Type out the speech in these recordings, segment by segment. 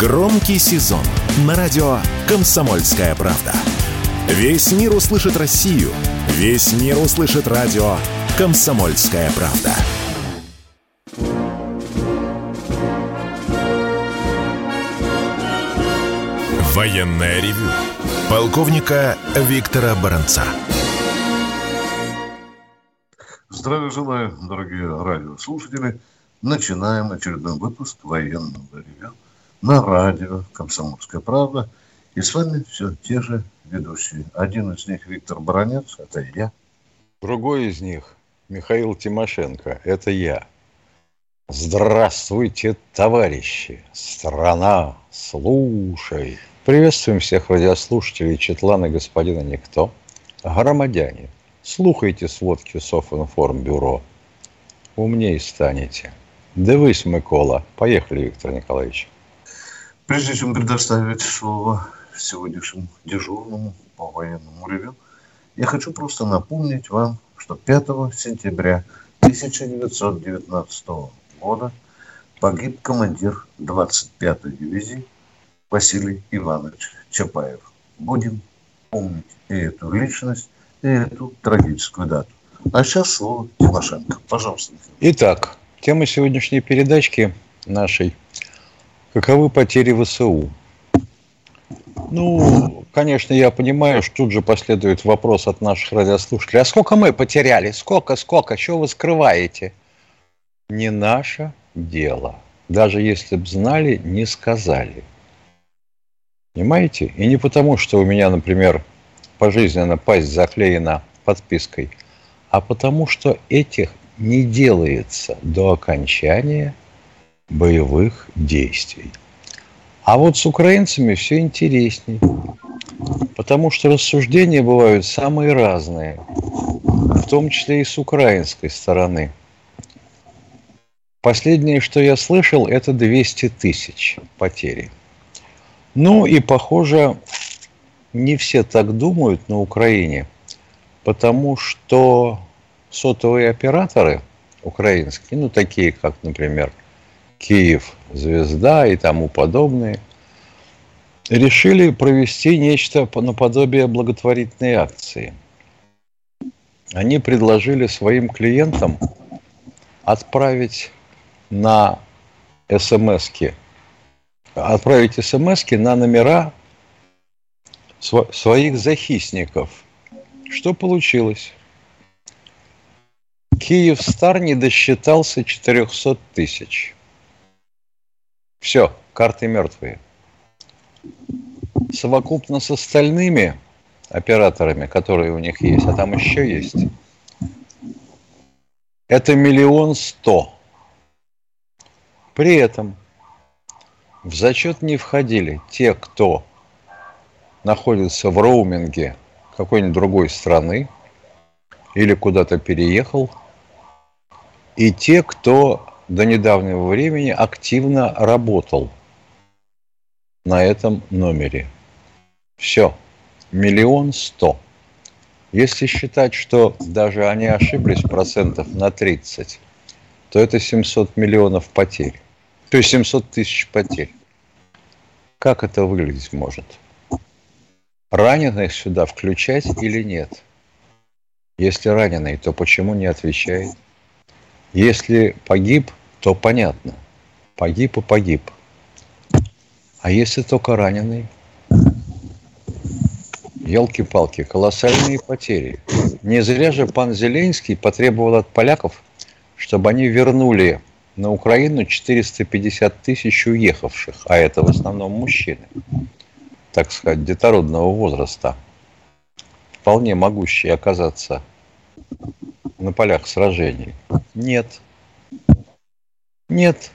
Громкий сезон на радио «Комсомольская правда». Весь мир услышит Россию. Весь мир услышит радио «Комсомольская правда». Военное ревю полковника Виктора Баранца. Здравия желаю, дорогие радиослушатели. Начинаем очередной выпуск военного ревю на радио «Комсомольская правда». И с вами все те же ведущие. Один из них Виктор Баранец, это я. Другой из них Михаил Тимошенко, это я. Здравствуйте, товарищи! Страна, слушай! Приветствуем всех радиослушателей Четлана господина Никто. Громадяне, слухайте сводки Софинформбюро. Умнее станете. Дивись, Микола. Поехали, Виктор Николаевич. Прежде чем предоставить слово сегодняшнему дежурному по военному ревю, я хочу просто напомнить вам, что 5 сентября 1919 года погиб командир 25-й дивизии Василий Иванович Чапаев. Будем помнить и эту личность, и эту трагическую дату. А сейчас слово Тимошенко. Пожалуйста. Итак, тема сегодняшней передачки нашей Каковы потери ВСУ? Ну, конечно, я понимаю, что тут же последует вопрос от наших радиослушателей. А сколько мы потеряли? Сколько, сколько? Что вы скрываете? Не наше дело. Даже если бы знали, не сказали. Понимаете? И не потому, что у меня, например, пожизненно пасть заклеена подпиской, а потому, что этих не делается до окончания боевых действий. А вот с украинцами все интересней, потому что рассуждения бывают самые разные, в том числе и с украинской стороны. Последнее, что я слышал, это 200 тысяч потери – ну и, похоже, не все так думают на Украине, потому что сотовые операторы украинские, ну такие как, например, Киев, Звезда и тому подобные, решили провести нечто наподобие благотворительной акции. Они предложили своим клиентам отправить на смс-ки отправить смс на номера своих захисников. Что получилось? Киев Стар не досчитался 400 тысяч. Все, карты мертвые. Совокупно с остальными операторами, которые у них есть, а там еще есть, это миллион сто. При этом в зачет не входили те, кто находится в роуминге какой-нибудь другой страны или куда-то переехал, и те, кто до недавнего времени активно работал на этом номере. Все. Миллион сто. Если считать, что даже они ошиблись процентов на 30, то это 700 миллионов потерь. То есть 700 тысяч потерь. Как это выглядеть может? Раненых сюда включать или нет? Если раненый, то почему не отвечает? Если погиб, то понятно. Погиб и погиб. А если только раненый? Елки-палки, колоссальные потери. Не зря же пан Зеленский потребовал от поляков, чтобы они вернули на Украину 450 тысяч уехавших, а это в основном мужчины, так сказать, детородного возраста, вполне могущие оказаться на полях сражений. Нет. Нет.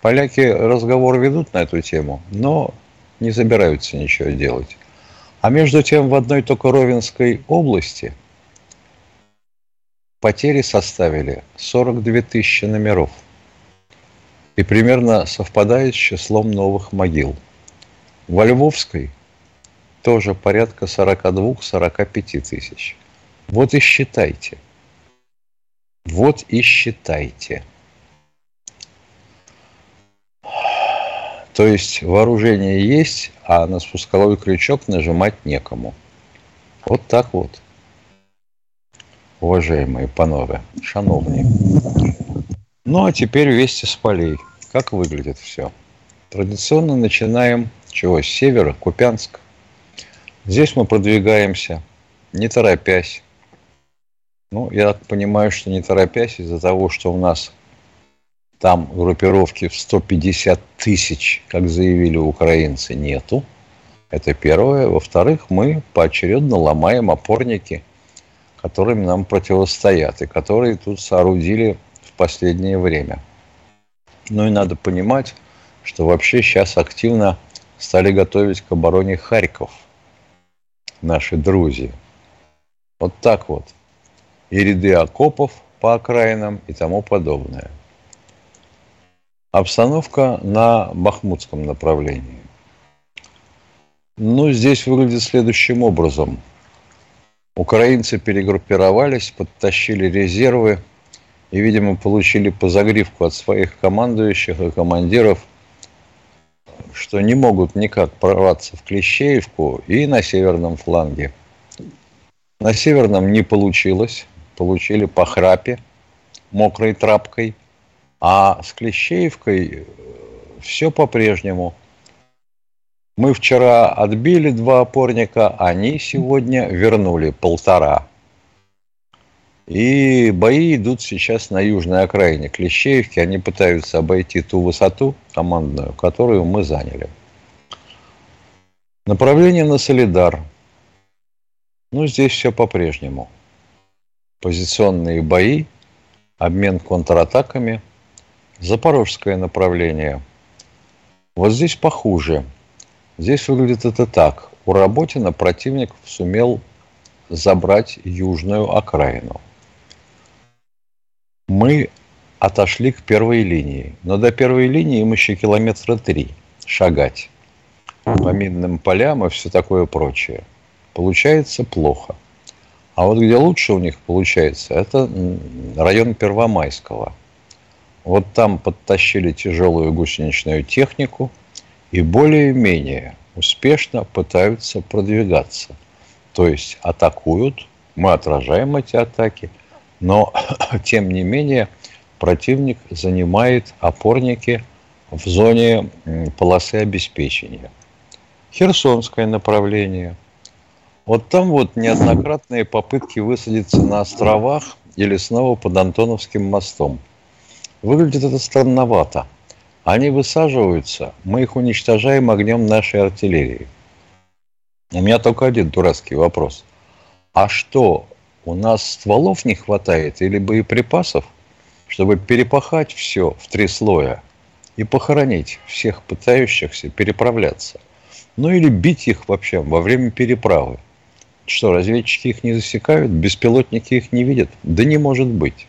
Поляки разговор ведут на эту тему, но не собираются ничего делать. А между тем в одной только Ровенской области потери составили 42 тысячи номеров – и примерно совпадает с числом новых могил. Во Львовской тоже порядка 42-45 тысяч. Вот и считайте. Вот и считайте. То есть вооружение есть, а на спусковой крючок нажимать некому. Вот так вот. Уважаемые панове, шановные. Ну а теперь вести с полей. Как выглядит все? Традиционно начинаем чего? С севера, Купянск. Здесь мы продвигаемся, не торопясь. Ну, я так понимаю, что не торопясь из-за того, что у нас там группировки в 150 тысяч, как заявили украинцы, нету. Это первое. Во-вторых, мы поочередно ломаем опорники, которыми нам противостоят, и которые тут соорудили в последнее время. Ну и надо понимать, что вообще сейчас активно стали готовить к обороне Харьков – наши друзья. Вот так вот. И ряды окопов по окраинам и тому подобное. Обстановка на Бахмутском направлении. Ну, здесь выглядит следующим образом. Украинцы перегруппировались, подтащили резервы и, видимо, получили по загривку от своих командующих и командиров – что не могут никак прорваться в Клещеевку и на северном фланге. На северном не получилось, получили по храпе, мокрой трапкой, а с Клещеевкой э, все по-прежнему. Мы вчера отбили два опорника, они сегодня вернули полтора. И бои идут сейчас на южной окраине Клещеевки. Они пытаются обойти ту высоту командную, которую мы заняли. Направление на Солидар. Ну, здесь все по-прежнему. Позиционные бои, обмен контратаками. Запорожское направление. Вот здесь похуже. Здесь выглядит это так. У Работина противник сумел забрать южную окраину мы отошли к первой линии. Но до первой линии им еще километра три шагать по минным полям и все такое прочее. Получается плохо. А вот где лучше у них получается, это район Первомайского. Вот там подтащили тяжелую гусеничную технику и более-менее успешно пытаются продвигаться. То есть атакуют, мы отражаем эти атаки – но, тем не менее, противник занимает опорники в зоне полосы обеспечения. Херсонское направление. Вот там вот неоднократные попытки высадиться на островах или снова под Антоновским мостом. Выглядит это странновато. Они высаживаются, мы их уничтожаем огнем нашей артиллерии. У меня только один дурацкий вопрос. А что, у нас стволов не хватает или боеприпасов, чтобы перепахать все в три слоя и похоронить всех пытающихся переправляться. Ну или бить их вообще во время переправы. Что, разведчики их не засекают, беспилотники их не видят? Да не может быть.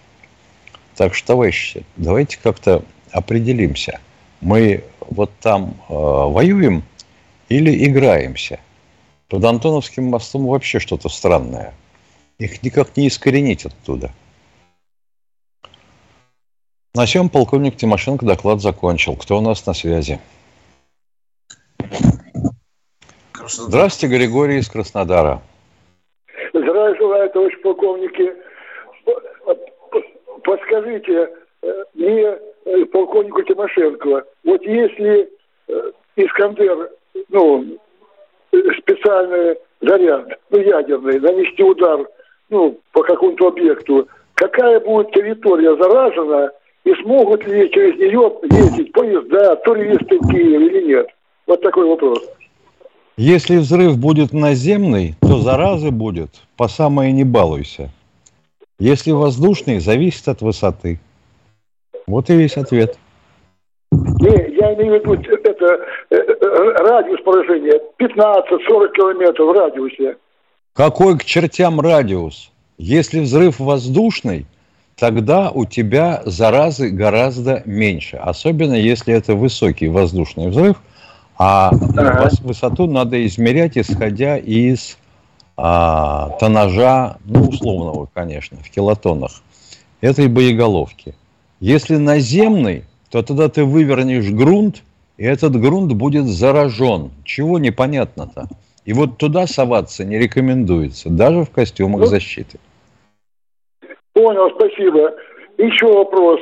Так что, товарищи, давайте как-то определимся. Мы вот там э, воюем или играемся? Под Антоновским мостом вообще что-то странное – их никак не искоренить оттуда. На чем полковник Тимошенко доклад закончил. Кто у нас на связи? Здравствуйте, Григорий из Краснодара. Здравия желаю, товарищ полковники. Подскажите э, мне, э, полковнику Тимошенко, вот если э, Искандер, ну, специальный заряд, ну, ядерный, нанести удар ну, по какому-то объекту, какая будет территория заражена и смогут ли через нее ездить поезда, туристы Киев или нет? Вот такой вопрос. Если взрыв будет наземный, то заразы будет, по самое не балуйся. Если воздушный, зависит от высоты. Вот и весь ответ. Не, я имею в виду это э, э, радиус поражения 15-40 километров в радиусе. Какой к чертям радиус? Если взрыв воздушный, тогда у тебя заразы гораздо меньше. Особенно если это высокий воздушный взрыв, а ага. высоту надо измерять, исходя из а, тонажа, ну, условного, конечно, в килотоннах, этой боеголовки. Если наземный, то тогда ты вывернешь грунт и этот грунт будет заражен. Чего непонятно-то? И вот туда соваться не рекомендуется, даже в костюмах ну, защиты. Понял, спасибо. Еще вопрос.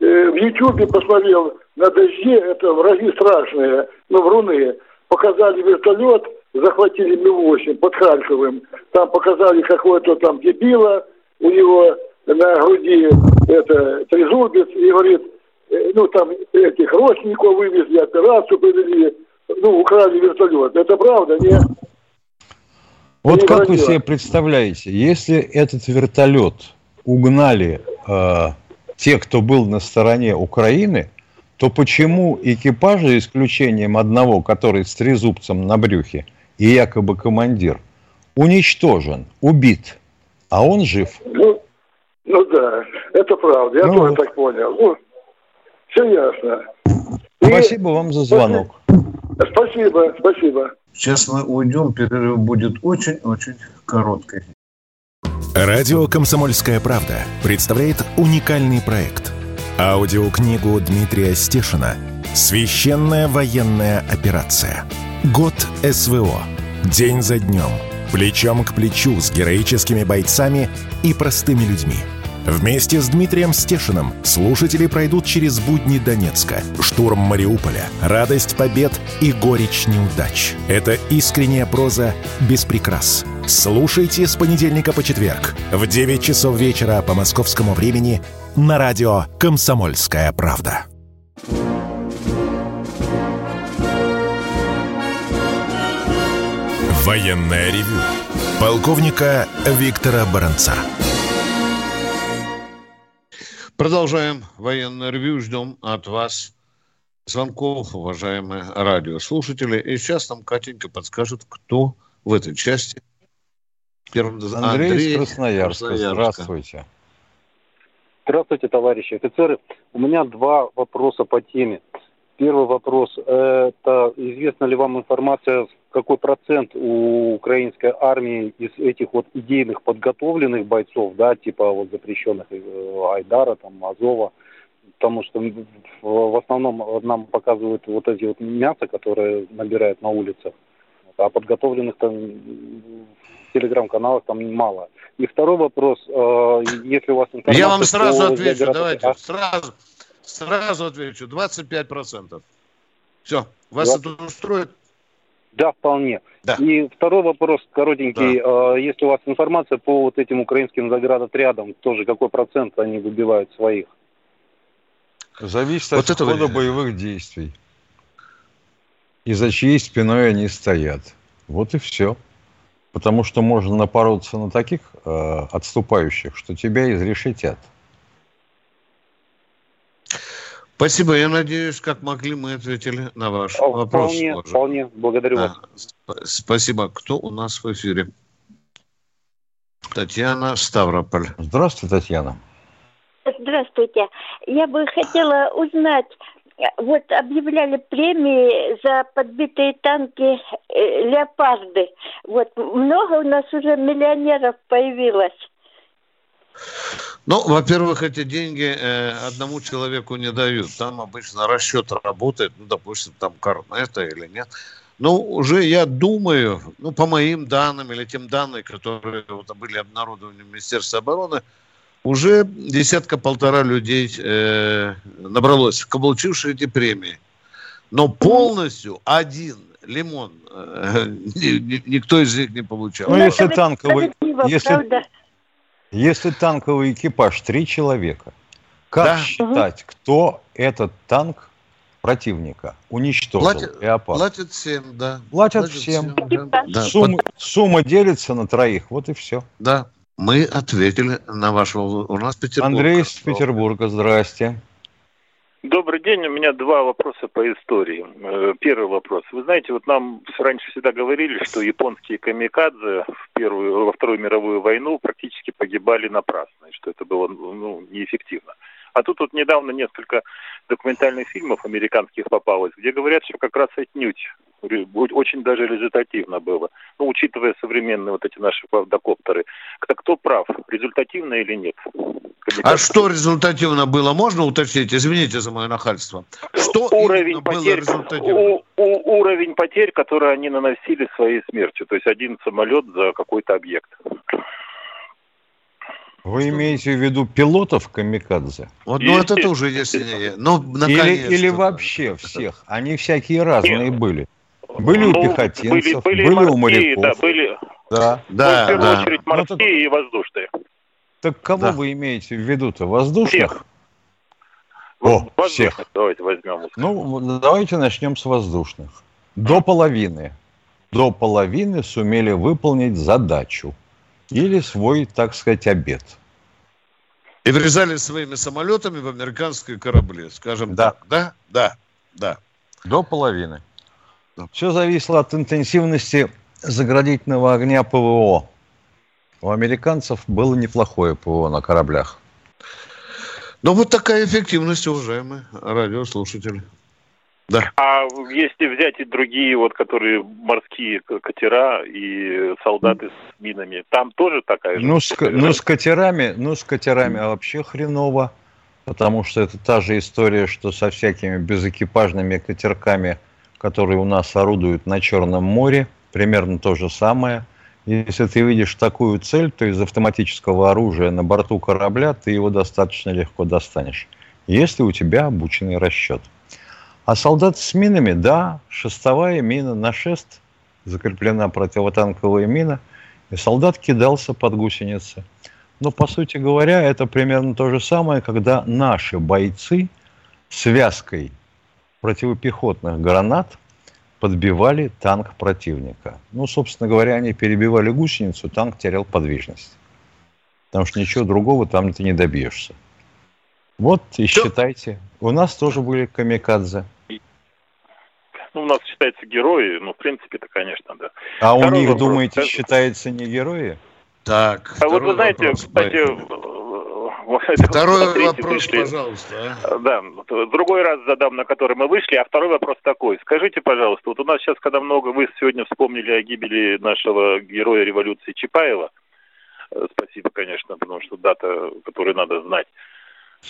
Э, в Ютьюбе посмотрел на дожде, это враги страшные, ну, вруны. Показали вертолет, захватили Ми-8 под Харьковым. Там показали какое-то там дебила, у него на груди это трезубец, и говорит, э, ну там этих родственников вывезли, операцию провели, ну, украли вертолет. Это правда, нет? Вот не как вы себе представляете, если этот вертолет угнали э, те, кто был на стороне Украины, то почему экипаж, за исключением одного, который с трезубцем на брюхе и якобы командир, уничтожен, убит, а он жив? Ну, ну да, это правда, я ну, тоже так понял. Ну, все ясно. Спасибо и... вам за звонок. Спасибо, спасибо. Сейчас мы уйдем, перерыв будет очень-очень короткий. Радио «Комсомольская правда» представляет уникальный проект. Аудиокнигу Дмитрия Стешина «Священная военная операция. Год СВО. День за днем. Плечом к плечу с героическими бойцами и простыми людьми – Вместе с Дмитрием Стешиным слушатели пройдут через будни Донецка, штурм Мариуполя, радость побед и горечь неудач. Это искренняя проза без прикрас. Слушайте с понедельника по четверг в 9 часов вечера по московскому времени на радио «Комсомольская правда». Военная ревю. Полковника Виктора Баранца. Продолжаем военное ревью. Ждем от вас звонков, уважаемые радиослушатели. И сейчас нам Катенька подскажет, кто в этой части. Первым... Андрей, Андрей из Красноярска. Красноярска. Здравствуйте. Здравствуйте, товарищи офицеры. У меня два вопроса по теме. Первый вопрос. Это известна ли вам информация, какой процент у украинской армии из этих вот идейных подготовленных бойцов, да, типа вот запрещенных э, Айдара, там, Азова, потому что в основном нам показывают вот эти вот мясо, которые набирают на улицах, а подготовленных там в телеграм-каналах там мало. И второй вопрос, э, если у вас информация... Я вам сразу отвечу, давайте, а? сразу. Сразу отвечу, 25%. Все, вас да. это устроит? Да, вполне. Да. И второй вопрос коротенький. Да. Если у вас информация по вот этим украинским заградотрядам, тоже какой процент они выбивают своих? Зависит вот от хода боевых действий. И за чьей спиной они стоят. Вот и все. Потому что можно напороться на таких э, отступающих, что тебя изрешетят. Спасибо. Я надеюсь, как могли, мы ответили на ваш вполне, вопрос. Вполне, вполне. Благодарю вас. Спасибо. Кто у нас в эфире? Татьяна Ставрополь. Здравствуйте, Татьяна. Здравствуйте. Я бы хотела узнать, вот объявляли премии за подбитые танки э, «Леопарды». Вот много у нас уже миллионеров появилось. Ну, во-первых, эти деньги э, одному человеку не дают. Там обычно расчет работает, ну, допустим, там Корнета или нет. Но уже я думаю, ну, по моим данным или тем данным, которые вот, были обнародованы в Министерстве обороны, уже десятка-полтора людей э, набралось, получившие эти премии. Но полностью один лимон э, никто из них не получал. Ну, если танковый, если, если танковый экипаж три человека, как да. считать, кто этот танк противника уничтожил платят, Леопард? Платят всем, да. Платят, платят всем. всем да. Сумма, сумма делится на троих, вот и все. Да, мы ответили на ваш вопрос. У нас Петербург. Андрей из Петербурга, здрасте. Добрый день. У меня два вопроса по истории. Э, первый вопрос. Вы знаете, вот нам раньше всегда говорили, что японские камикадзе в первую, во Вторую мировую войну практически погибали напрасно, и что это было ну, неэффективно. А тут вот недавно несколько документальных фильмов американских попалось, где говорят, что как раз отнюдь очень даже результативно было. Ну, учитывая современные вот эти наши квадрокоптеры. Кто, кто прав, результативно или нет? А что результативно было? Можно уточнить? Извините за мое нахальство. Что уровень потерь, у, у, уровень потерь, которые они наносили своей смертью. То есть один самолет за какой-то объект. Вы имеете в виду пилотов камикадзе? Вот, ну это тоже, если не... Ну, или, или вообще всех. Они всякие разные Нет. были. Были ну, у пехотинцев, были, были, были морские, у моряков. Да, были. Да, да, ну, в первую да. очередь ну, морские ну, и воздушные. Так кого да. вы имеете в виду-то? Воздушных? Всех. О, воздушных. всех. Давайте возьмем. Ну, давайте начнем с воздушных. До половины. До половины сумели выполнить задачу или свой, так сказать, обед. И врезали своими самолетами в американские корабли, скажем да. так. Да, да, да. До половины. Да. Все зависело от интенсивности заградительного огня ПВО. У американцев было неплохое ПВО на кораблях. Ну, вот такая эффективность, уважаемые радиослушатели. Да. А если взять и другие, вот, которые морские катера и солдаты с минами, там тоже такая же? Ну, с, ну, с катерами, ну, с катерами вообще хреново, потому что это та же история, что со всякими безэкипажными катерками, которые у нас орудуют на Черном море, примерно то же самое. Если ты видишь такую цель, то из автоматического оружия на борту корабля ты его достаточно легко достанешь, если у тебя обученный расчет. А солдат с минами, да, шестовая мина на шест, закреплена противотанковая мина, и солдат кидался под гусеницы. Но, по сути говоря, это примерно то же самое, когда наши бойцы связкой противопехотных гранат подбивали танк противника. Ну, собственно говоря, они перебивали гусеницу, танк терял подвижность. Потому что ничего другого там ты не добьешься. Вот и считайте. У нас тоже были камикадзе. Ну, у нас считается герои, ну, в принципе-то, конечно, да. А Второй у них, вопрос, думаете, да? считается не герои? Так, А вот вы знаете, вопрос, кстати, Второй вопрос, пришли. пожалуйста. А? Да, другой раз задам, на который мы вышли. А второй вопрос такой. Скажите, пожалуйста, вот у нас сейчас, когда много вы сегодня вспомнили о гибели нашего героя революции Чапаева, э, спасибо, конечно, потому что дата, которую надо знать.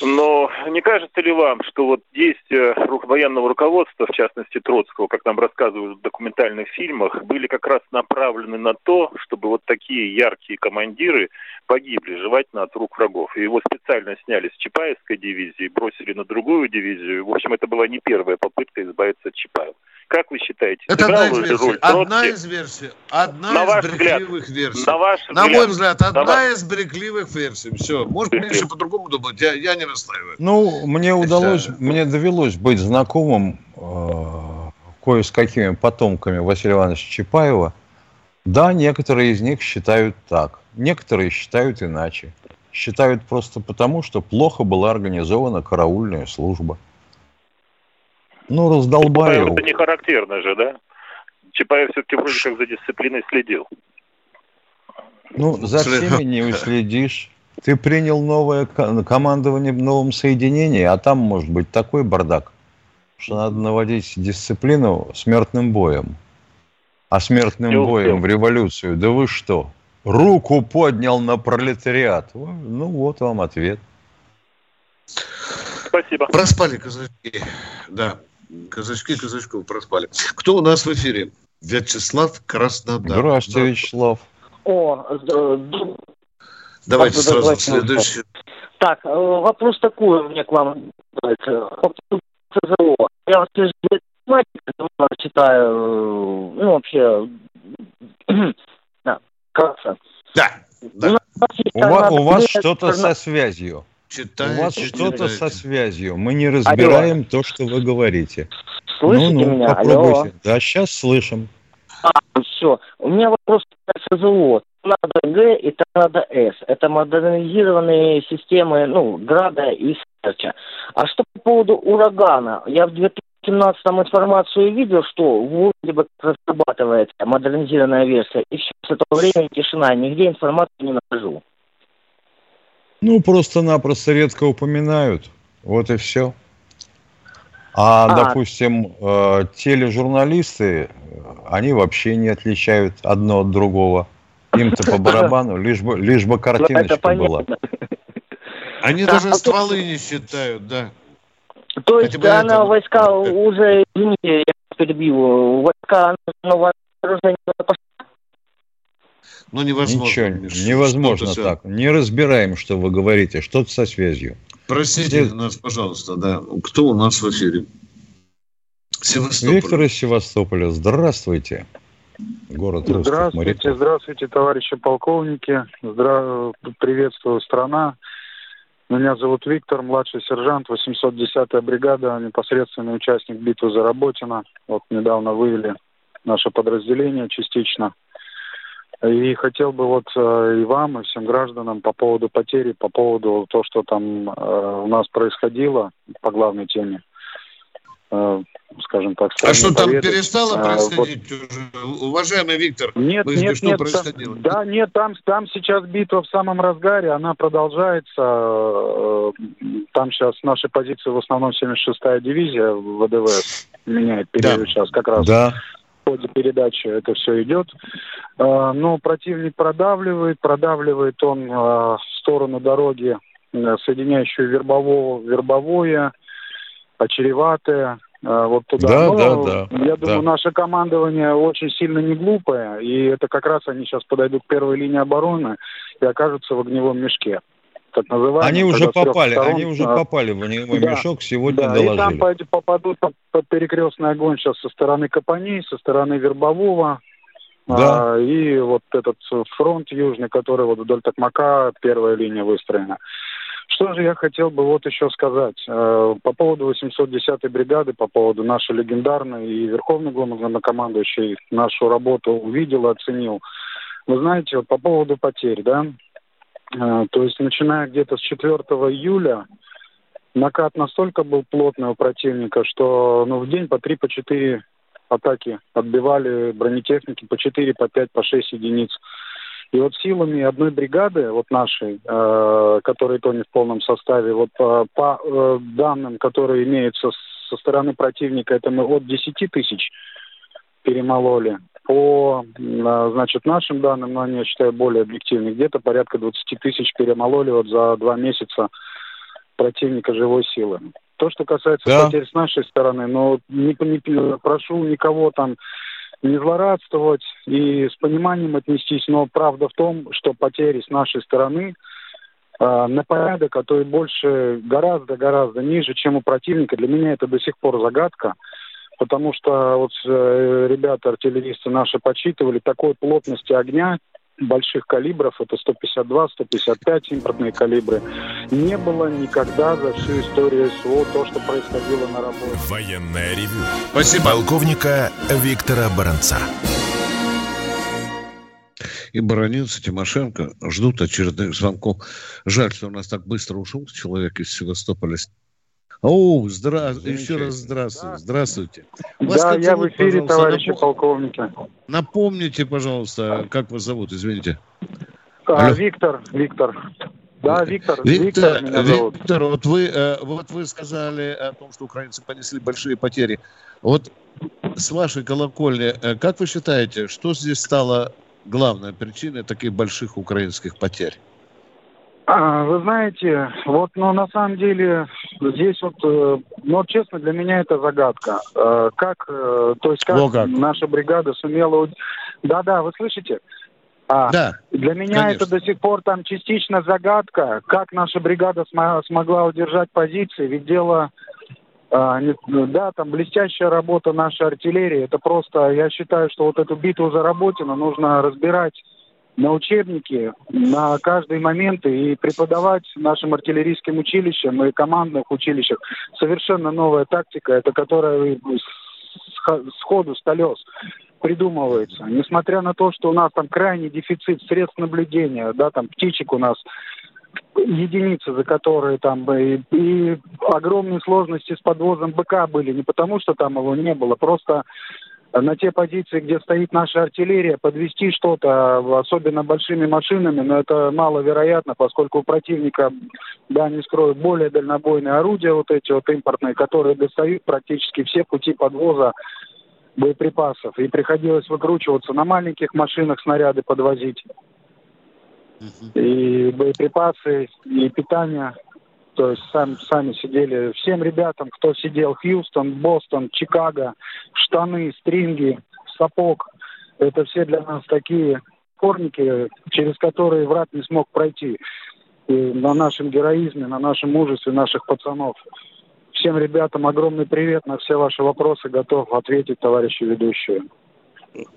Но не кажется ли вам, что вот действия военного руководства, в частности Троцкого, как нам рассказывают в документальных фильмах, были как раз направлены на то, чтобы вот такие яркие командиры погибли желательно от рук врагов. И его специально сняли с Чапаевской дивизии, бросили на другую дивизию. В общем, это была не первая попытка избавиться от Чапаева. Как вы считаете, это одна из версий. Роль одна из версий. Одна на из ваш брехливых взгляд, версий. На, ваш на мой взгляд, одна на из брехливых версий. Все. Может, меньше по-другому думать. Я, я не настаиваю. Ну, мне удалось, Это... мне довелось быть знакомым э, кое с какими потомками Василия Ивановича Чапаева. Да, некоторые из них считают так. Некоторые считают иначе. Считают просто потому, что плохо была организована караульная служба. Ну, раздолбай Это не характерно же, да? Чапаев все-таки вроде как за дисциплиной следил. Ну, за всеми не уследишь. Ты принял новое командование в новом соединении, а там может быть такой бардак, что надо наводить дисциплину смертным боем. А смертным не боем в революцию, да вы что? Руку поднял на пролетариат. Ну, вот вам ответ. Спасибо. Проспали казачки. Да. Казачки казачков проспали. Кто у нас в эфире? Вячеслав Краснодар. Здравствуйте, да. Вячеслав. О, Давайте сразу давайте следующий. Так, э, вопрос такой у меня к вам. ЦЗО. Я вот читаю, э, ну, вообще, да, как Да, да. У вас, у вас что-то со связью. Читайте, У вас что-то со связью. Мы не разбираем Алло. то, что вы говорите. Слышите ну, ну, меня? Попробуйте. Алло. Да, сейчас слышим. А, все. У меня вопрос к СЗО. Торнадо Г и Торнадо С. Это модернизированные системы, ну, Града и Серча. А что по поводу урагана? Я в 2017 информацию видел, что вроде бы разрабатывается модернизированная версия. И все, с этого времени тишина. Нигде информацию не нахожу. Ну, просто-напросто редко упоминают. Вот и все. А, А. допустим, э, тележурналисты, э, они вообще не отличают одно от другого. Им-то по барабану, лишь бы, лишь бы Ну, картиночка была. Они Да, даже а то- стволы не считают, да. То есть Хотя она это- войска уже, извините, я перебью, войска на вооружение Ну, невозможно. Ничего, Миш, невозможно что-то так. Не разбираем, что вы говорите, что-то со связью. Простите Здесь- нас, пожалуйста, да. Кто у нас в эфире? Севастополь. Виктор из Севастополя, здравствуйте. Город русских Здравствуйте, моряков. здравствуйте, товарищи полковники. Здра... Приветствую страна. Меня зовут Виктор, младший сержант, 810-я бригада, непосредственный участник битвы за Работино. Вот недавно вывели наше подразделение частично. И хотел бы вот э, и вам, и всем гражданам по поводу потери, по поводу того, что там э, у нас происходило по главной теме, э, скажем так, А что там поведать. перестало А, вот происходить уже? Уважаемый Виктор, нет, Выясни, нет, что нет. происходило. Там, да, нет, там, там сейчас битва в самом разгаре, она продолжается. Там сейчас наши позиции в основном 76-я дивизия ВДВС меняет период Да. сейчас как раз Да, ходе передачи это все идет. Э, Но противник продавливает, продавливает он э, в сторону дороги, э, соединяющую вербового, вербовое, очереватое, э, вот туда. Да, Но да, да, Я думаю, да. наше командование очень сильно не глупое, и это как раз они сейчас подойдут к первой линии обороны и окажутся в огневом мешке. Так называемом, они уже попали, сторон, они уже э, попали в огневой да, мешок, сегодня да, и там доложили. попадут под, перекрестный огонь сейчас со стороны Капани, со стороны Вербового. Да. А, и вот этот фронт южный, который вот вдоль Токмака, первая линия выстроена. Что же я хотел бы вот еще сказать э, по поводу 810-й бригады, по поводу нашей легендарной и Верховный главнокомандующий нашу работу увидел, оценил. Вы знаете, вот по поводу потерь, да, то есть начиная где-то с 4 июля накат настолько был плотный у противника, что ну, в день по 3, по 4 атаки отбивали бронетехники по 4, по 5, по 6 единиц. И вот силами одной бригады, вот нашей, э, которая то не в полном составе, вот по, по, э, данным, которые имеются со стороны противника, это мы от 10 тысяч перемололи. По, э, значит, нашим данным, но они, я считаю, более объективны, где-то порядка 20 тысяч перемололи вот за два месяца противника живой силы. То, что касается Да. потерь с нашей стороны, но не, не- прошу никого там не злорадствовать и с пониманием отнестись, но правда в том, что потери с нашей стороны э, на порядок, а то и больше, гораздо-гораздо ниже, чем у противника. Для меня это до сих пор загадка, потому что вот э, ребята, артиллеристы наши подсчитывали такой плотности огня больших калибров, это 152, 155 импортные калибры, не было никогда за всю историю СВО то, что происходило на работе. Военное ревю Спасибо. полковника Виктора Баранца. И Баранец, и Тимошенко ждут очередных звонков. Жаль, что у нас так быстро ушел человек из Севастополя. О, здра... еще раз здравствуйте. Здравствуйте. Вас Да, я в зовут, эфире, пожалуйста, товарищи напом- полковники. Напомните, пожалуйста, как вас зовут, извините. А, Алло. Виктор, Виктор. Да, Виктор, Виктор, Виктор меня зовут. Виктор, вот вы, э, вот вы сказали о том, что украинцы понесли большие потери. Вот с вашей колокольни, э, как вы считаете, что здесь стало главной причиной таких больших украинских потерь? А, Вы знаете, вот, ну, на самом деле, здесь вот, э, ну, вот честно, для меня это загадка. Э, Как, э, то есть, как, как. наша бригада сумела... Да-да, вы слышите? А, Да, Для меня Конечно. это до сих пор там частично загадка, как наша бригада смо- смогла удержать позиции. Ведь дело, а, не- да, там блестящая работа нашей артиллерии. Это просто, я считаю, что вот эту битву за Работину нужно разбирать на учебники, на каждый момент и преподавать нашим артиллерийским училищам и командных училищах. Совершенно новая тактика, это которая сходу, с колес придумывается. Несмотря на то, что у нас там крайний дефицит средств наблюдения, да, там птичек у нас единицы, за которые там и, и огромные сложности с подвозом БК были, не потому что там его не было, просто на те позиции, где стоит наша артиллерия, подвести что-то, особенно большими машинами, но это маловероятно, поскольку у противника, да, не скрою, более дальнобойные орудия, вот эти вот импортные, которые достают практически все пути подвоза боеприпасов. И приходилось выкручиваться на маленьких машинах, снаряды подвозить. И боеприпасы, и питание. То есть сами, сами сидели. Всем ребятам, кто сидел, Хьюстон, Бостон, Чикаго, штаны, стринги, сапог. Это все для нас такие корники, через которые враг не смог пройти. И на нашем героизме, на нашем мужестве наших пацанов. Всем ребятам огромный привет. На все ваши вопросы готов ответить товарищу ведущему.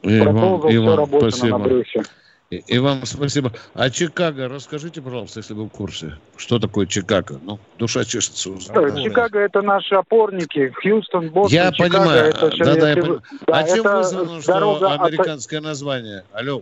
И вам, Продолжил и всю вам работу спасибо. на Брюсе. И, и вам спасибо. А Чикаго, расскажите, пожалуйста, если вы в курсе, что такое Чикаго? Ну, душа чешется. Что, Чикаго это наши опорники, Хьюстон, Бостон, Я Чикаго, понимаю. это Да, да, я понимаю. да, а чем вызвано, что от- американское название? Алло.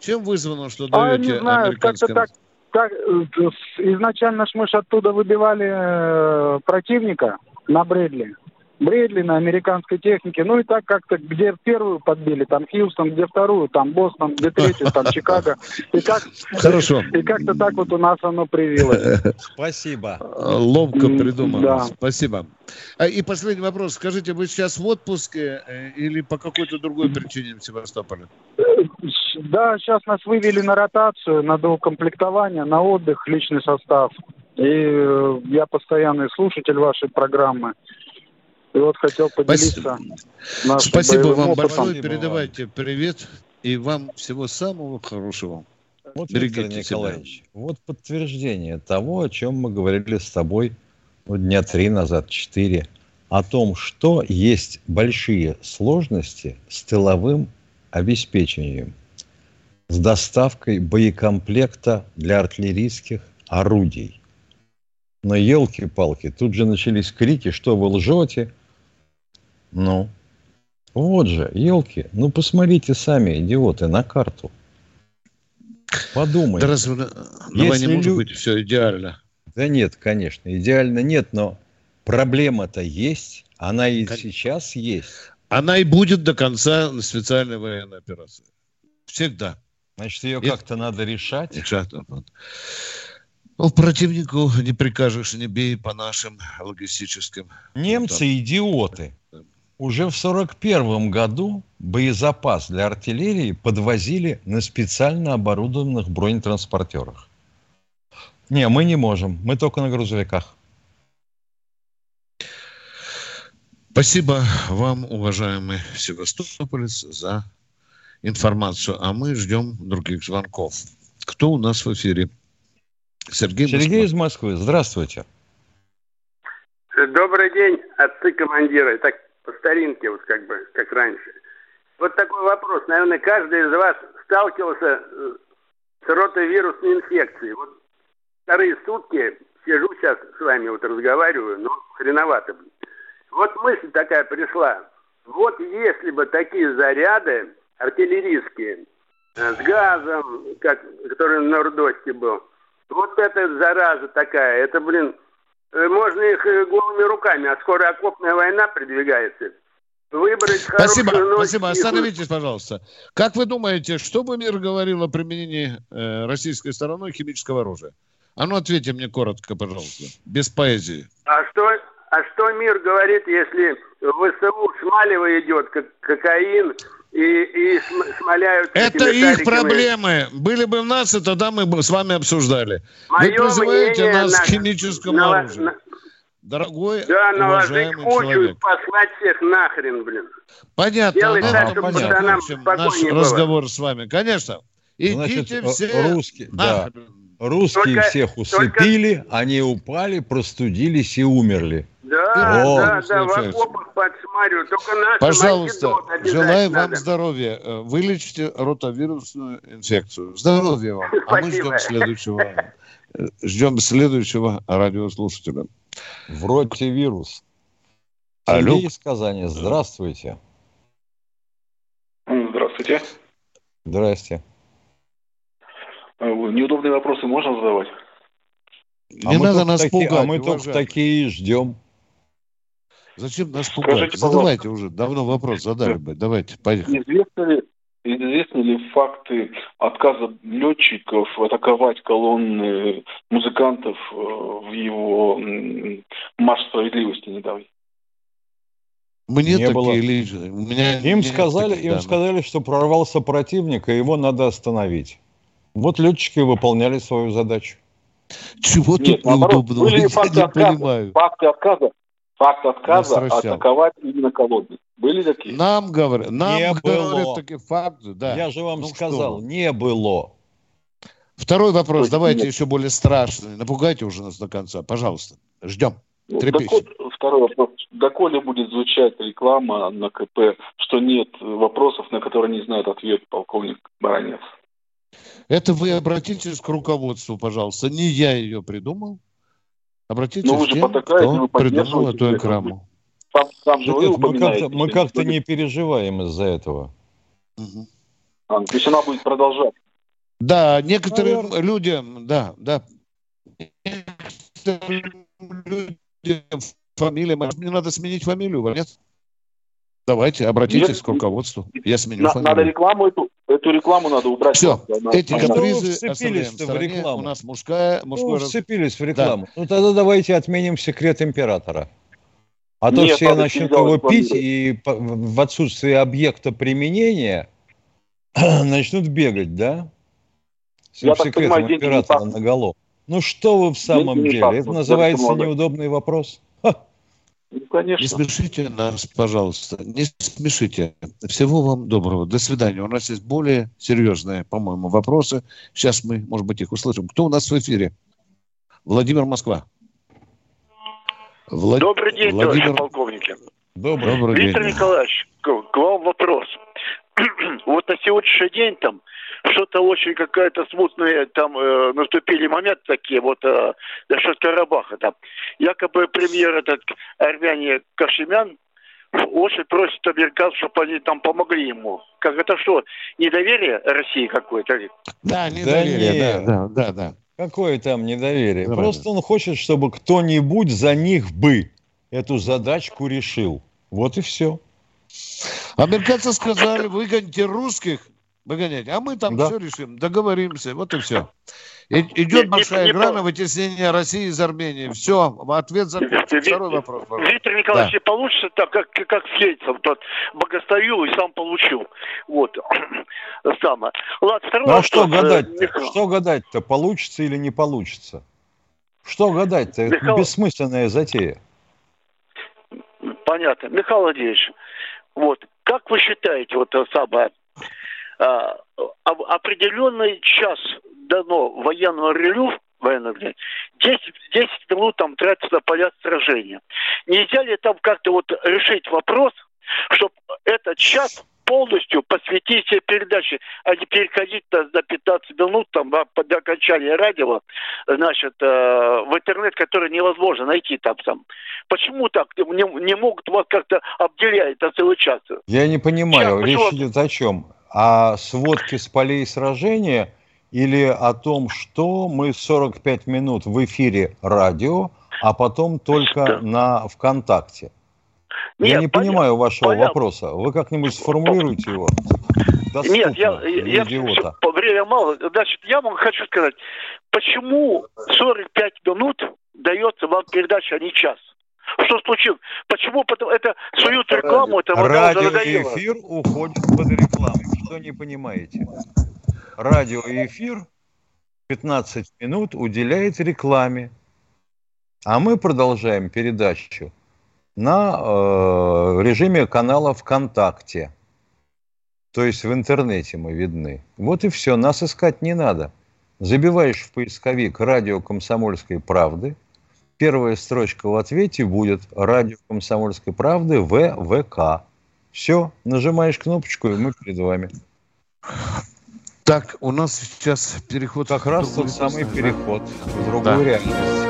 Чем вызвано, что А, даете не знаю, как-то американское так, так, э, изначально ж мы ж оттуда выбивали э, противника на Брэдли. Брэдли на американской технике. Ну и так как-то, где первую подбили, там Хьюстон, где вторую, там Бостон, где третью, там Чикаго. И, как, Хорошо. и как-то так вот у нас оно привилось. Спасибо. Ловко придумано. да. Спасибо. А, И последний вопрос. Скажите, вы сейчас в отпуске э, или по какой-то другой причине в Севастополе? Да, сейчас нас вывели на ротацию, на доукомплектование, на отдых, личный состав. И э, я постоянный слушатель вашей программы. И вот хотел поделиться Спасибо боевым вам опытом. большое. Передавайте привет и вам всего самого хорошего. Вот, Берегите Виктор себя. Николаевич, вот подтверждение того, о чем мы говорили с тобой ну, дня три назад, четыре, о том, что есть большие сложности с тыловым обеспечением, с доставкой боекомплекта для артиллерийских орудий. Но елки-палки, тут же начались крики, что вы лжете. Ну, вот же, елки, ну посмотрите сами, идиоты, на карту. Подумайте. Да разве на на Если войне может лю- быть все идеально? Да нет, конечно, идеально нет, но проблема-то есть, она и Кон- сейчас есть. Она и будет до конца специальной военной операции. Всегда. Значит, ее И- как-то надо решать. Exacto. Ну, противнику не прикажешь, не бей по нашим логистическим. Немцы идиоты. Уже в сорок первом году боезапас для артиллерии подвозили на специально оборудованных бронетранспортерах. Не, мы не можем, мы только на грузовиках. Спасибо вам, уважаемый Севастополец, за информацию. А мы ждем других звонков. Кто у нас в эфире? Сергей, Сергей Москва. из Москвы, здравствуйте. Добрый день, отцы командира. Так, по старинке, вот как бы, как раньше. Вот такой вопрос. Наверное, каждый из вас сталкивался э, с ротовирусной инфекцией. Вот вторые сутки сижу сейчас с вами, вот разговариваю, но хреновато. Вот мысль такая пришла. Вот если бы такие заряды артиллерийские э, с газом, как, который на Рудосте был, вот эта зараза такая, это, блин, можно их э, голыми руками, а скоро окопная война придвигается. Выбрать Спасибо, ночь, спасибо. Остановитесь, пожалуйста. Как вы думаете, что бы мир говорил о применении э, российской стороной химического оружия? А ну ответьте мне коротко, пожалуйста, без поэзии. А что, а что мир говорит, если в ВСУ смаливо идет, как кокаин, и, и см- смоляют... Это их проблемы. Были бы в нас, и тогда мы бы с вами обсуждали. Вы Мое призываете мнение нас на- к химическому на- оружию. на- Дорогой, Да, наложить уважаемый кучу и человек. послать всех нахрен, блин. Понятно. Делать на так, чтобы мы пацанам закончим наш было. разговор с вами. Конечно. Значит, Идите э, все русские, да. Русские Только- всех усыпили, они упали, простудились и умерли. Да, О, да, да, в окопах подсматриваю. Только нашим Пожалуйста, желаю вам надо. здоровья. Э, Вылечите ротовирусную инфекцию. Здоровья вам. А мы ждем следующего. э, Ждем следующего радиослушателя. В роте вирус. Алло. Сергей из Казани, здравствуйте. Здравствуйте. Здрасте. Э, Неудобные вопросы можно задавать? А Не мы надо только нас такие- пугать, А мы только уважаемый. такие ждем. Зачем нас пугать? Скажите, Задавайте уже. Давно вопрос задали бы. Давайте, поехали. Известны ли, известны ли факты отказа летчиков атаковать колонны музыкантов э, в его марш справедливости недавний? Мне Не такие было. личные- у меня Им сказали, таких им данных. сказали, что прорвался противник, и его надо остановить. Вот летчики выполняли свою задачу. Чего Нет, тут наоборот, неудобного? были Я факты не отказа. понимаю. Факты отказа. Факт отказа атаковать именно колонны. Были такие? Нам говорят, нам Не говорят было. такие факты, да. Я же вам Ну что сказал, вы. не было. Второй вопрос, есть давайте нет. еще более страшный. Напугайте уже нас до конца, пожалуйста. Ждем. Вот Трепещет. доко- второй вопрос. Доколе будет звучать реклама на КП, что нет вопросов, на которые не знает ответ полковник Баранец? Это вы обратитесь к руководству, пожалуйста. Не я ее придумал. Обратитесь Но Ну, вы к же тем, потакаете, кто вы придумал эту это. рекламу. Там, там же нет, мы как-то, мы как-то не переживаем из-за этого. Мгм. А, то есть она будет продолжать. Да, некоторым людям, да, да. Некоторым людям фамилия, мне надо сменить фамилию, нет? Давайте, обратитесь Нет. к руководству. Я сменю На- фамилию. надо рекламу эту, эту рекламу надо убрать. Все. Она- эти А вы капризы вцепились-то оставляем в рекламу? У нас мужская, Ну, мужской раз- вцепились в рекламу. Ну тогда давайте отменим секрет императора. А то Нет, все начнут его пить, и в отсутствие объекта применения начнут бегать, да? С Я секретом понимаю, императора наголо. Ну что вы в самом Деньги деле? пахнут, Это называется неудобный вопрос. Ну, Не конечно. смешите нас, пожалуйста. Не смешите. Всего вам доброго. До свидания. У нас есть более серьезные, по-моему, вопросы. Сейчас мы, может быть, их услышим. Кто у нас в эфире? Владимир Москва. Влад- Добрый день, Владимир... товарищи полковники. Добрый. Добрый Виктор день. Николаевич, к, к вам вопрос. вот на сегодняшний день там что-то очень какая-то смутная, там э, наступили моменты такие, вот э, насчет Карабаха там. Якобы премьер этот армяне Кашемян очень просит американцев, чтобы они там помогли ему. Как это что, недоверие России какое-то? Да, недоверие, да, да, да, да. Какое там недоверие? Правильно. Просто он хочет, чтобы кто-нибудь за них бы эту задачку решил. Вот и все. Американцы сказали, выгоните русских, выгоняйте, а мы там Да. все решим, договоримся, вот и все. идет Не- не- большая не игра по- на вытеснение России из Армении. Все, ответ закончен. Второй вопрос. пожалуйста. Виктор Николаевич, Да. не получится так, как, как с Ельцем. Тот богоставил и сам получил. Вот. Самое. Ладно, второй Ну а вопрос. что Э, гадать-то? Михаил. Что гадать-то? Получится или не получится? Что гадать-то? Это Михаил- бессмысленная затея. Понятно. Михаил Владимирович, вот, как вы считаете, вот это самое, а, определенный час дано военного релю, военного дня, 10, 10 минут там тратится на поля сражения. Нельзя ли там как-то вот решить вопрос, чтобы этот час полностью посвятить все передачи, а не переходить на, на 15 минут там а, до окончания радио, значит, э, в интернет, который невозможно найти там сам. Почему так? Не, не могут вас как-то обделять на целый час? Я не понимаю, Сейчас, речь почему- идет о чем? О сводке с полей сражения или о том, что мы 45 минут в эфире радио, а потом только на ВКонтакте? Я Нет, не поня- понимаю вашего понятно. вопроса. Вы как-нибудь сформулируйте его. Доступно Нет, я, я, идиота. по- время мало. Значит, я вам хочу сказать, почему 45 минут дается вам передача, а не час? Что случилось? Почему? Потому это суют рекламу, это. Радиоэфир уходит под рекламу. Что не понимаете? Радиоэфир 15 минут уделяет рекламе. А мы продолжаем передачу на э, режиме канала ВКонтакте. То есть в интернете мы видны. Вот и все, нас искать не надо. Забиваешь в поисковик «Радио Комсомольской правды», первая строчка в ответе будет «Радио Комсомольской правды ВВК». Все, нажимаешь кнопочку, и мы перед вами. Так, у нас сейчас переход... Как раз тот самый да? переход в другую Да. реальность.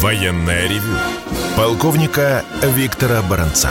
Военное ревю полковника Виктора Баранца.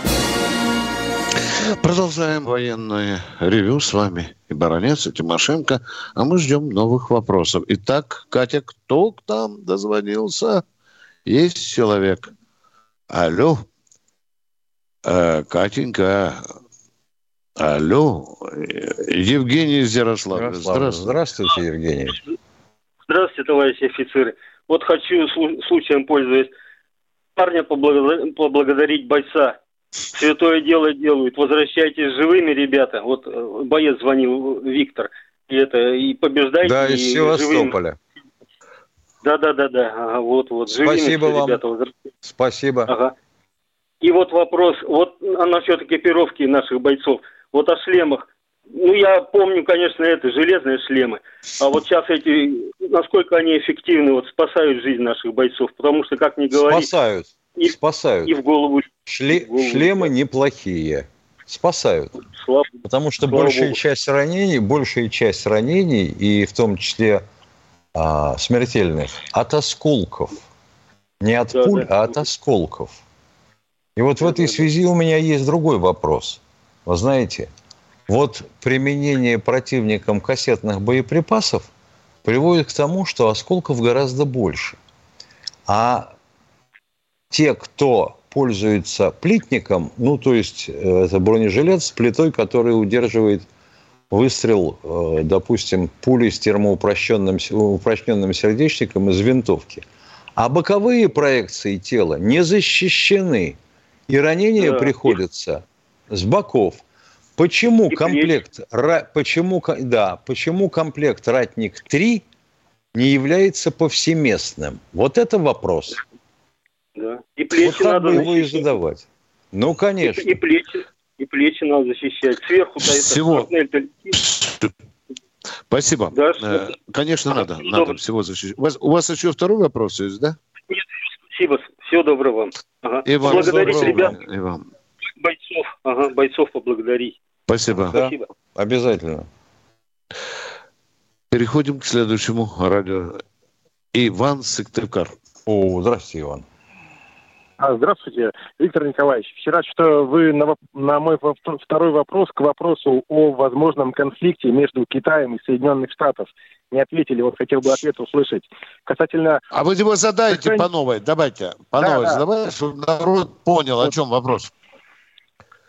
Продолжаем военное ревю. С вами и Баранец, и Тимошенко. А мы ждем новых вопросов. Итак, Катя, кто к нам дозвонился? Есть человек. Алло. Э, Катенька. Алло. Евгений из Ярославля. Здравствуйте. Здравствуйте, Евгений. Здравствуйте, товарищи офицеры. Вот хочу случаем пользуясь парня поблагодарить бойца. Святое дело делают. Возвращайтесь живыми, ребята. Вот э, боец звонил, Виктор. И это, и побеждайте. Да, из Севастополя. Да, да, да, да. Ага, вот, вот. Живыми, Спасибо вам. Ребята, Спасибо. Ага. И вот вопрос, вот насчет экипировки наших бойцов. Вот о шлемах. Ну, я помню, конечно, это железные шлемы. А вот сейчас эти, насколько они эффективны, вот спасают жизнь наших бойцов. Потому что, как ни говорить... Спасают. И, спасают. И в голову... Шле, в голову. Шлемы неплохие. Спасают. Слава, Потому что слава большая Богу. часть ранений, большая часть ранений, и в том числе а, смертельных, от осколков. Не от да, пуль, да. а от осколков. И вот да, в этой да, связи у меня есть другой вопрос. Вы знаете, вот применение противником кассетных боеприпасов приводит к тому, что осколков гораздо больше. А те, кто пользуется плитником, ну, то есть э, это бронежилет с плитой, который удерживает выстрел, э, допустим, пули с термоупрощенным упрощенным сердечником из винтовки. А боковые проекции тела не защищены, и ранения да. приходятся с боков – Почему и комплект, ра, почему, да, почему комплект «Ратник-3» не является повсеместным? Вот это вопрос. Да. И плечи вот надо бы его и задавать. Ну, конечно. И, и, плечи, и плечи надо защищать. Сверху-то Всего. это Спасибо. Да, э, Конечно, надо. Всего надо всего защищать. У вас, у вас еще второй вопрос есть, да? Нет, спасибо. Всего доброго вам. Ага. И вам Благодарить доброго. ребят. И вам бойцов, ага, бойцов поблагодарить. Спасибо. Да, Спасибо. Обязательно. Переходим к следующему радио. Иван Сыктывкар. О, здравствуйте, Иван. А, здравствуйте, Виктор Николаевич. Вчера что вы на, на мой второй вопрос к вопросу о возможном конфликте между Китаем и Соединенных Штатов не ответили. Вот хотел бы ответ услышать. Касательно... А вы его задайте по новой. Давайте. По да, новой да. задавайте, чтобы народ понял, о чем вопрос.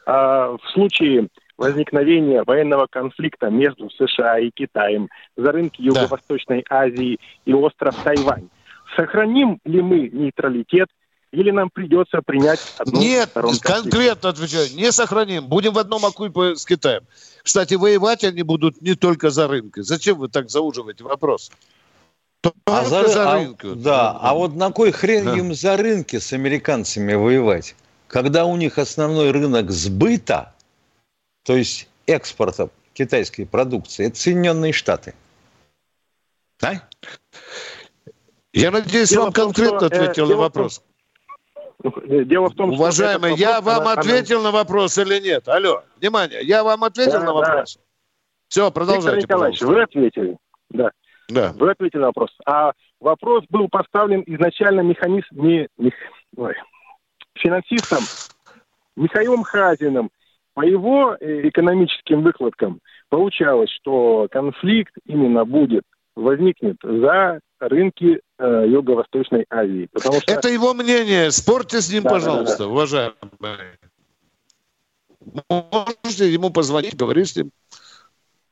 А, в случае возникновения военного конфликта между США и Китаем за рынки Юго-Восточной да. Азии и остров Тайвань. Сохраним ли мы нейтралитет или нам придется принять одну Нет, конкретно отвечаю, не сохраним. Будем в одном окупе с Китаем. Кстати, воевать они будут не только за рынки. Зачем вы так зауживаете вопрос? а за, за а, рынки. Да, а вот на кой хрен да. им за рынки с американцами воевать? Когда у них основной рынок сбыта, то есть экспорта китайской продукции, это Соединенные Штаты. Да? Я надеюсь, дело вам том, конкретно что, э, ответил э, на вопрос. Том, дело в том, Уважаемый, что я вам она, ответил она... на вопрос или нет? Алло, внимание, я вам ответил да, на вопрос? Да. Все, продолжайте, Виктор Николаевич, пожалуйста. вы ответили. Да. да. Вы ответили на вопрос. А вопрос был поставлен изначально механизм, не, не, ой, финансистом Михаилом Хазиным – по его э, экономическим выкладкам получалось, что конфликт именно будет, возникнет за рынки э, Юго-Восточной Азии. Потому что... Это его мнение. Спорьте с ним, да, пожалуйста, да, да. уважаемые. Можете ему позвонить, говорить с ним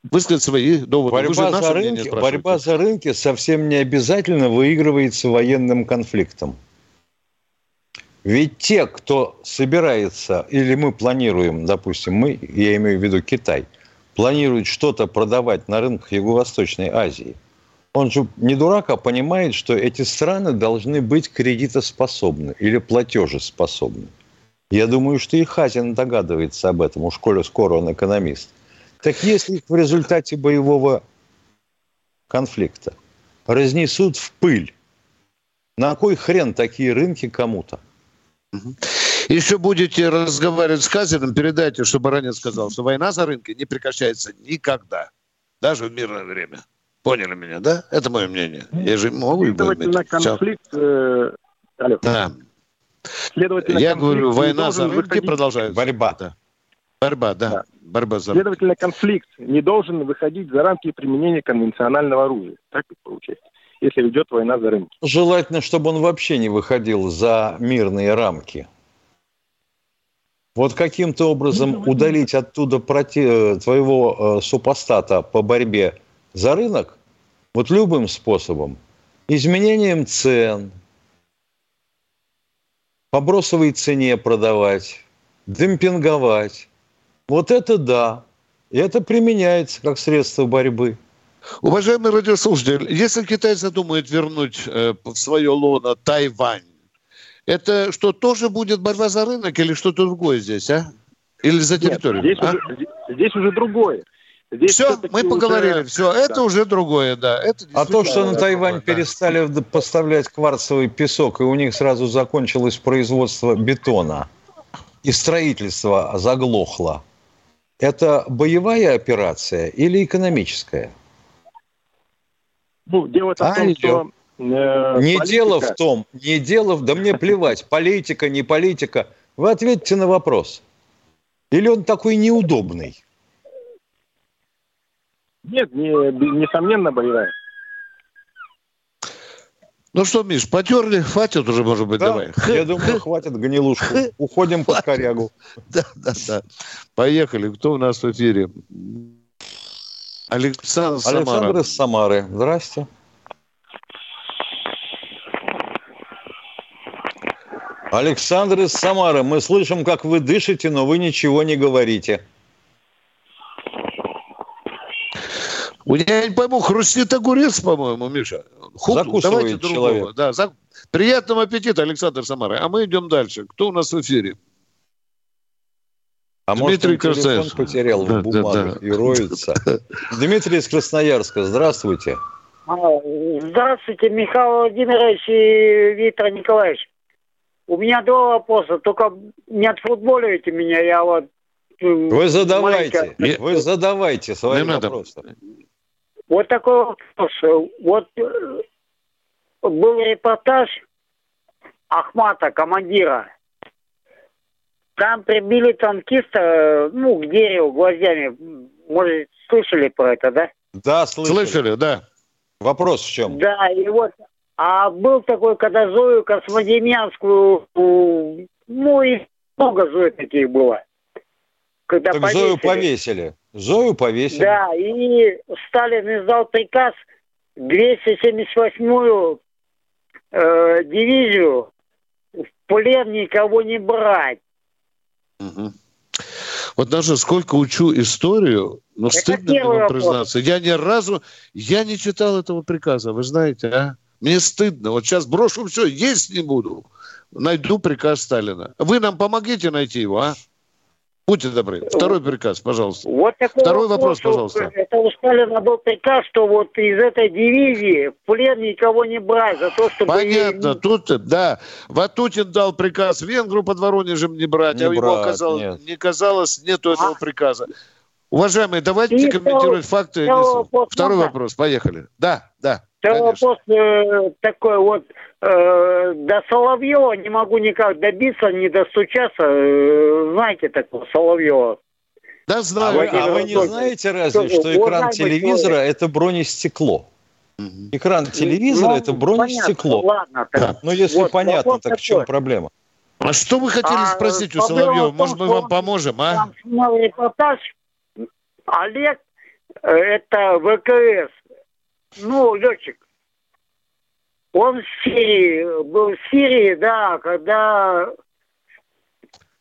высказать свои доводы. Борьба, за рынки, борьба за рынки совсем не обязательно выигрывается военным конфликтом. Ведь те, кто собирается, или мы планируем, допустим, мы, я имею в виду Китай, планирует что-то продавать на рынках Юго-Восточной Азии, он же не дурак, а понимает, что эти страны должны быть кредитоспособны или платежеспособны. Я думаю, что и Хазин догадывается об этом, уж коли скоро он экономист. Так если их в результате боевого конфликта разнесут в пыль, на кой хрен такие рынки кому-то? Еще будете разговаривать с Хазиным, передайте, чтобы ранее сказал, что война за рынки не прекращается никогда, даже в мирное время. Поняли меня, да? Это мое мнение. Я же могу Следовательно, конфликт... Э, алло. Да. Следовательно, Я говорю, война за рынки выходить... продолжается. Борьба. Да. Борьба, да. да. Борьба за Следовательно, конфликт не должен выходить за рамки применения конвенционального оружия. Так получается если идет война за рынки. Желательно, чтобы он вообще не выходил за мирные рамки. Вот каким-то образом ну, удалить оттуда проти... твоего э, супостата по борьбе за рынок, вот любым способом, изменением цен, по бросовой цене продавать, демпинговать. Вот это да. И это применяется как средство борьбы. Уважаемый радиослушатель, если Китай задумает вернуть э, в свое лоно Тайвань, это что, тоже будет борьба за рынок или что-то другое здесь, а? Или за территорию? Нет, здесь, а? уже, здесь уже другое. Здесь все, мы поговорили, уже... все, это да. уже другое, да. Это а то, что на Тайвань да. перестали поставлять кварцевый песок, и у них сразу закончилось производство бетона, и строительство заглохло, это боевая операция или экономическая? Ну, дело в том, Алло. что... Э, не политика... дело в том, не дело в... Да мне плевать, политика, не политика. Вы ответьте на вопрос. Или он такой неудобный? Нет, не, несомненно, боевая. Ну что, Миш, потерли? Хватит уже, может быть, да, давай. Я думаю, хватит гнилушку. Уходим под корягу. Да, да, да. Поехали. Кто у нас в эфире? Александр Самара. Александр из Самары. Здрасте. Александр из Самары, мы слышим, как вы дышите, но вы ничего не говорите. Я не пойму, хрустит огурец, по-моему, Миша. Хуп, давайте человек. Да, за... Приятного аппетита, Александр Самары. А мы идем дальше. Кто у нас в эфире? А Дмитрий может, он телефон потерял да, в бумагах да, да. и роется. Дмитрий из Красноярска, здравствуйте. А, здравствуйте, Михаил Владимирович и Виктор Николаевич. У меня два вопроса, только не отфутболивайте меня, я вот... Вы задавайте, маленько... вы задавайте свои не вопросы. Надо. Вот такой вопрос. Вот э, был репортаж Ахмата, командира. Там прибили танкиста, ну, к дереву гвоздями. Может, слышали про это, да? Да, слышали. Слышали, да. Вопрос в чем? Да, и вот а был такой, когда Зою Космодемьянскую, ну и много Зои таких было. Когда так повесили. Зою повесили. Зою повесили. Да, и Сталин издал приказ 278-ю э, дивизию в плен никого не брать. Угу. Вот даже сколько учу историю, но Это стыдно мне признаться. Я ни разу, я не читал этого приказа, вы знаете, а? Мне стыдно. Вот сейчас брошу все, есть не буду. Найду приказ Сталина. Вы нам помогите найти его, а? Будьте добры. Второй приказ, пожалуйста. Вот такой Второй вопрос, вопрос пожалуйста. Это у Сталина был приказ, что вот из этой дивизии в плен никого не брать за то, чтобы... Понятно. Тут, да. Ватутин дал приказ венгру под Воронежем не брать, не а брать, ему оказалось, нет. не казалось, нету этого а? приказа. Уважаемые, давайте И комментировать второй, факты. Второй, второй вопрос. Поехали. Да, да. Второй вопрос э, такой вот. Э, до Соловьева не могу никак добиться, не достучаться. Э, знаете такого Соловьева? Да, знаю. А вы, а вы не знаете разве, что экран телевизора – это бронестекло? Экран телевизора ну, это бронестекло. Понятно, ладно, так. Ну, если вот, понятно, так в чем проблема? А что вы хотели а, спросить у Соловьева? Может, мы вам поможем, а? Там снял репортаж. Олег, э, это ВКС, ну, летчик. Он в Сирии, был в Сирии, да, когда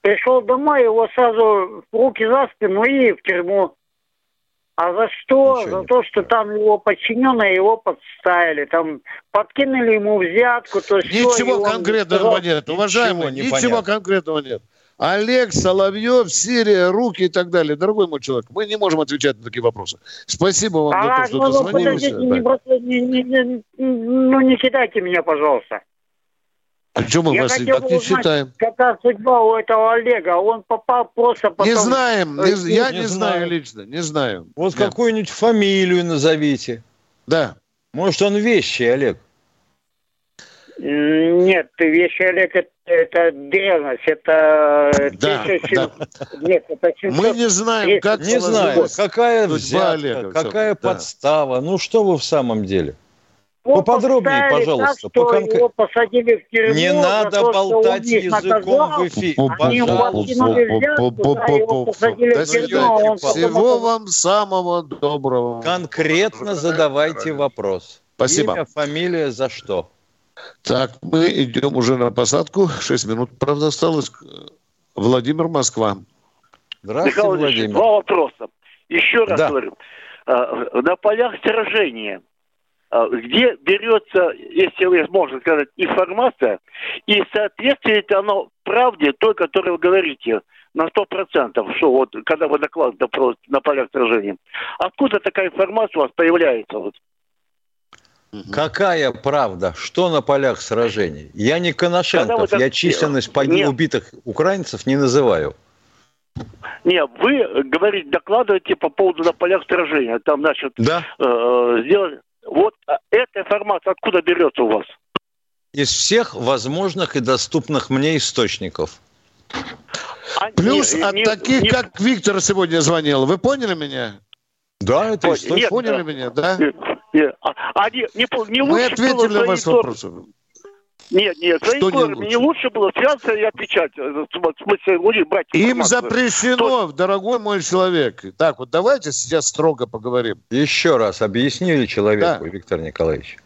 пришел домой, его сразу руки за спину и в тюрьму. А за что? Ничего за то, что там его подчиненные его подставили, там подкинули ему взятку. То есть ничего конкретного он... нет, уважаемый, ничего, ничего конкретного нет. Олег Соловьев, Сирия, руки и так далее. Дорогой мой человек, мы не можем отвечать на такие вопросы. Спасибо вам а, за то, что ну, дозвонились. Не, не, не, ну, не кидайте меня, пожалуйста. Почему мы Я вас так не считаем? Какая судьба у этого Олега? Он попал просто потом... Не знаем, не, я не, не знаю лично, не знаю. Вот какую-нибудь фамилию назовите. Да. Может, он вещи, Олег? Нет, вещи Олег это, это древность, это да, да. Нет, это 700... Мы не знаем, как не знаем, какая взятка, Олега, какая да. подстава. Ну что вы в самом деле? Его Поподробнее, пожалуйста. Так, по конк... его посадили в тюрьму Не надо то, болтать языком в эфире. Всего вам самого доброго. Конкретно задавайте вопрос. Спасибо. Имя, фамилия, за что? Так, мы идем уже на посадку. Шесть минут, правда, осталось. Владимир, Москва. Здравствуйте, Михаил Владимир. Два вопроса. Еще раз да. говорю. А, на полях сражения а, где берется, если можно сказать, информация, и соответствует оно правде той, которую вы говорите, на сто процентов, что вот, когда вы докладываете на полях сражения. Откуда такая информация у вас появляется? Вот? Какая правда? Что на полях сражений? Я не Коношенков, я численность погиб... убитых украинцев не называю. Не, вы говорите, докладываете по поводу на полях сражения. Там, значит, да? э, сделали... Вот а эта информация откуда берется у вас? Из всех возможных и доступных мне источников. А, Плюс не, от не, таких, не... как Виктор сегодня звонил. Вы поняли меня? Да, это источник. Поняли да. меня, да? Нет, нет. А, а не, не, не Мы ответили на ваш вопрос. Нет, нет, за что не, не лучше было связаться и отвечать. Э, в смысле, брать Им запрещено, То... дорогой мой человек. Так, вот давайте сейчас строго поговорим. Еще раз объяснили человеку, да. Виктор Николаевич.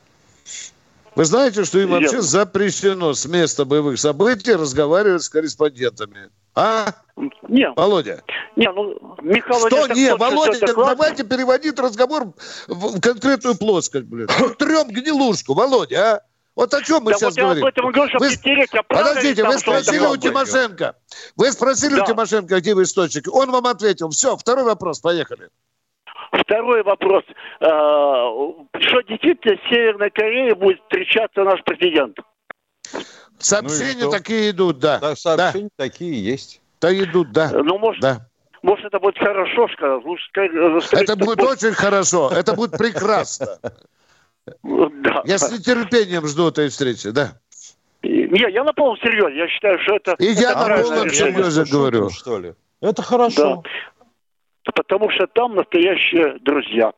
Вы знаете, что им вообще запрещено с места боевых событий разговаривать с корреспондентами? А? Не. Володя? Не, ну, Михаил Что не, Володя, давайте переводить разговор в конкретную плоскость, блин. Трем гнилушку, Володя, а? Вот о чем мы да сейчас вот говорим. Об этом говорю, вы... Тереть, Подождите, там, вы спросили у Тимошенко. Вы спросили да. у Тимошенко, где вы источники. Он вам ответил. Все, второй вопрос, поехали. Второй вопрос. А, что действительно с Северной Кореей будет встречаться наш президент? Сообщения ну такие идут, да. да сообщения да. такие есть. Да идут, да. Ну, может, да. может это будет хорошо, сказать. Лучше сказать, это будет очень хорошо. Это будет прекрасно. Да. Я с нетерпением жду этой встречи, да. Не, я на полном серьезе. Я считаю, что это... И я на полном серьезе говорю. Что ли? Это хорошо. Да. Потому что там настоящие друзья.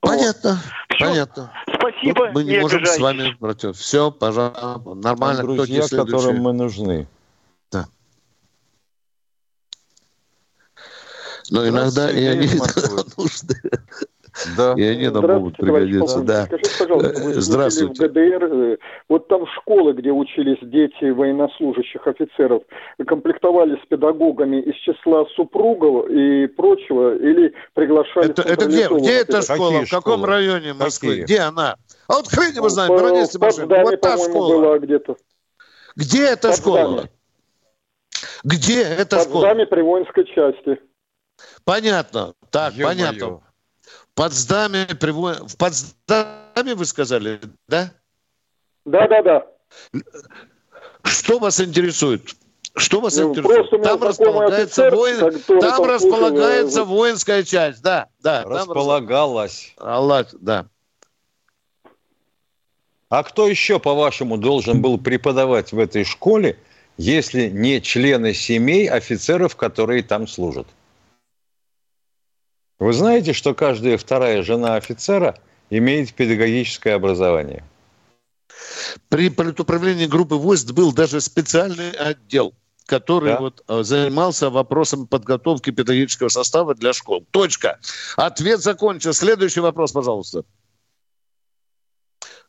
Понятно, понятно. Спасибо. Тут мы не, не можем с вами, братья. Все, пожалуйста, нормально. Там друзья, которым мы нужны. Да. Но иногда и они нужны. Да. И они нам могут пригодиться. Да. Скажите, пожалуйста, вы Здравствуйте. в ГДР, э, вот там школы, где учились дети военнослужащих офицеров, комплектовали с педагогами из числа супругов и прочего, или приглашали... Это, это где? Где эта школа? Какие в каком школы? районе Москвы? Какие? Где она? А вот мы знаем, Баранец Тимошенко. Вот та школа. Была где-то. Где эта школа? Где эта школа? В Потсдаме при воинской части. Понятно. Так, Ё понятно. Моё. Потсдаме, в Потсдаме вы сказали, да? Да, да, да. Что вас интересует? Что вас ну, интересует? Там располагается, офицер, воин... там располагается воинская часть, да, да. Располагалась. Аллах, да. А кто еще, по-вашему, должен был преподавать в этой школе, если не члены семей офицеров, которые там служат? Вы знаете, что каждая вторая жена офицера имеет педагогическое образование? При политуправлении группы войск был даже специальный отдел, который да? вот э, занимался вопросом подготовки педагогического состава для школ. Точка. Ответ закончен. Следующий вопрос, пожалуйста.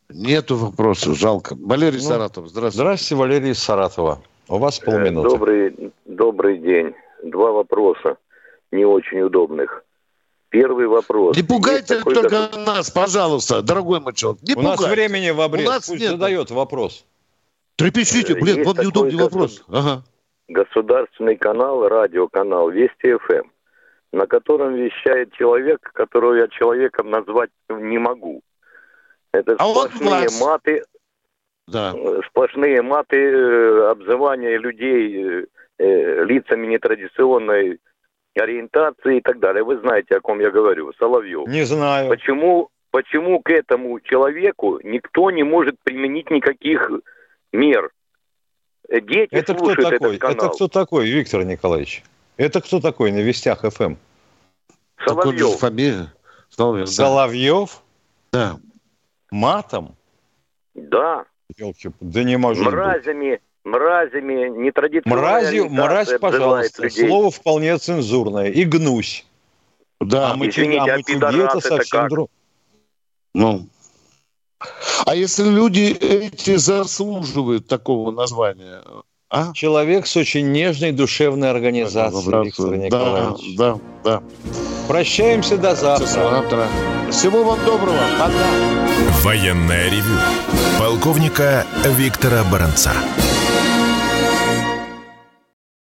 Нету вопросов, жалко. Валерий ну, Саратов, здравствуйте. Здравствуйте, Валерий Саратова. У вас полминуты. Добрый, добрый день. Два вопроса не очень удобных. Первый вопрос. Не пугайте только такой... нас, пожалуйста, дорогой мой человек. Не У пугайте. нас времени в обрез. У нас Пусть нет. задает вопрос. Трепещите, блин, вам неудобный такой, вопрос. Ага. государственный канал, радиоканал Вести ФМ, на котором вещает человек, которого я человеком назвать не могу. Это а сплошные вот маты, да. сплошные маты, э, обзывания людей э, э, лицами нетрадиционной ориентации и так далее. Вы знаете, о ком я говорю, Соловьев. Не знаю. Почему, почему к этому человеку никто не может применить никаких мер? Дети это кто такой? Это кто такой, Виктор Николаевич? Это кто такой на Вестях ФМ? Соловьев. Фамилия? Соловьев. Соловьев? Да. Матом? Да. Елки, да не может Мразями, быть. Мразями, нетрадиционной Мразью, мразь, пожалуйста, людей. слово вполне цензурное. И гнусь. Да, а мы Извините, а, а мы это совсем другое. Ну, а если люди эти заслуживают такого названия? А? Человек с очень нежной душевной организацией, да, Виктор Николаевич. Да, да, да. Прощаемся до завтра. До завтра. Всего вам доброго. Пока. Военная ревю. Полковника Виктора Баранца.